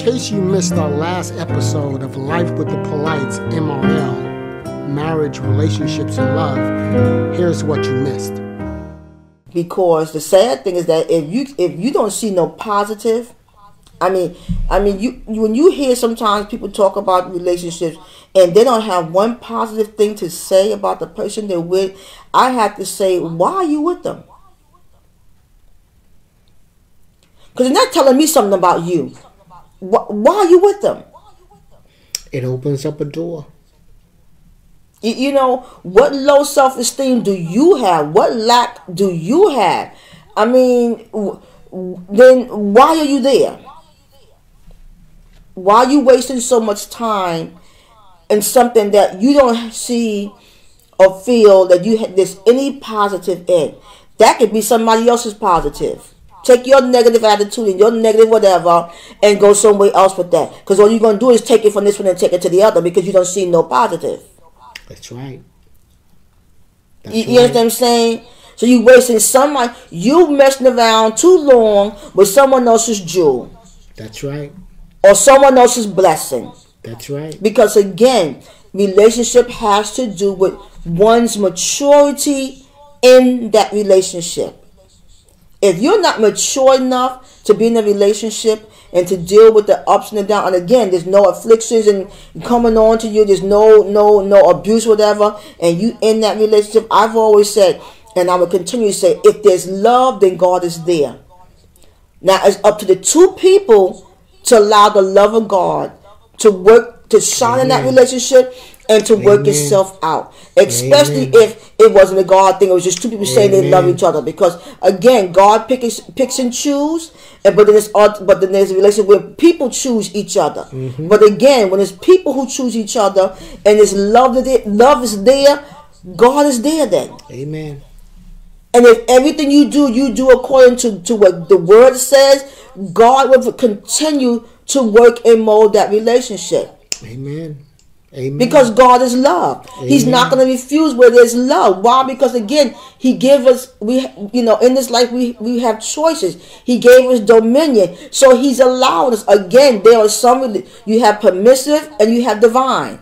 case you missed our last episode of Life with the Polites MRL, Marriage, Relationships, and Love, here's what you missed. Because the sad thing is that if you if you don't see no positive, I mean, I mean, you when you hear sometimes people talk about relationships and they don't have one positive thing to say about the person they're with, I have to say, why are you with them? Because they're not telling me something about you. Why are you with them? It opens up a door. You know, what low self esteem do you have? What lack do you have? I mean, then why are you there? Why are you wasting so much time in something that you don't see or feel that you have, there's any positive in? That could be somebody else's positive. Take your negative attitude and your negative whatever and go somewhere else with that. Because all you're going to do is take it from this one and take it to the other because you don't see no positive. That's right. That's you, right. you understand what I'm saying? So you wasting somebody, you messing around too long with someone else's jewel. That's right. Or someone else's blessing. That's right. Because again, relationship has to do with one's maturity in that relationship. If you're not mature enough to be in a relationship and to deal with the ups and the downs, and again, there's no afflictions and coming on to you, there's no no no abuse, whatever, and you in that relationship, I've always said, and I will continue to say, if there's love, then God is there. Now it's up to the two people to allow the love of God to work to shine Amen. in that relationship and to Amen. work itself out. Especially Amen. if it wasn't a God thing, it was just two people saying they love each other. Because again, God picks picks and choose, and but then it's but then there's a relationship where people choose each other. Mm-hmm. But again, when it's people who choose each other and it's love that love is there, God is there then. Amen. And if everything you do, you do according to, to what the word says, God will continue to work and mold that relationship. Amen. Amen. Because God is love. Amen. He's not going to refuse where there's love. Why? Because again, He gave us we you know in this life we we have choices. He gave us dominion, so He's allowed us. Again, there are some you have permissive and you have divine.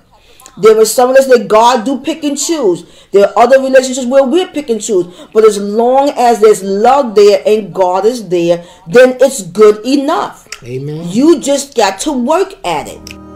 There are some of us that God do pick and choose. There are other relationships where we're pick and choose. But as long as there's love there and God is there, then it's good enough. Amen. You just got to work at it.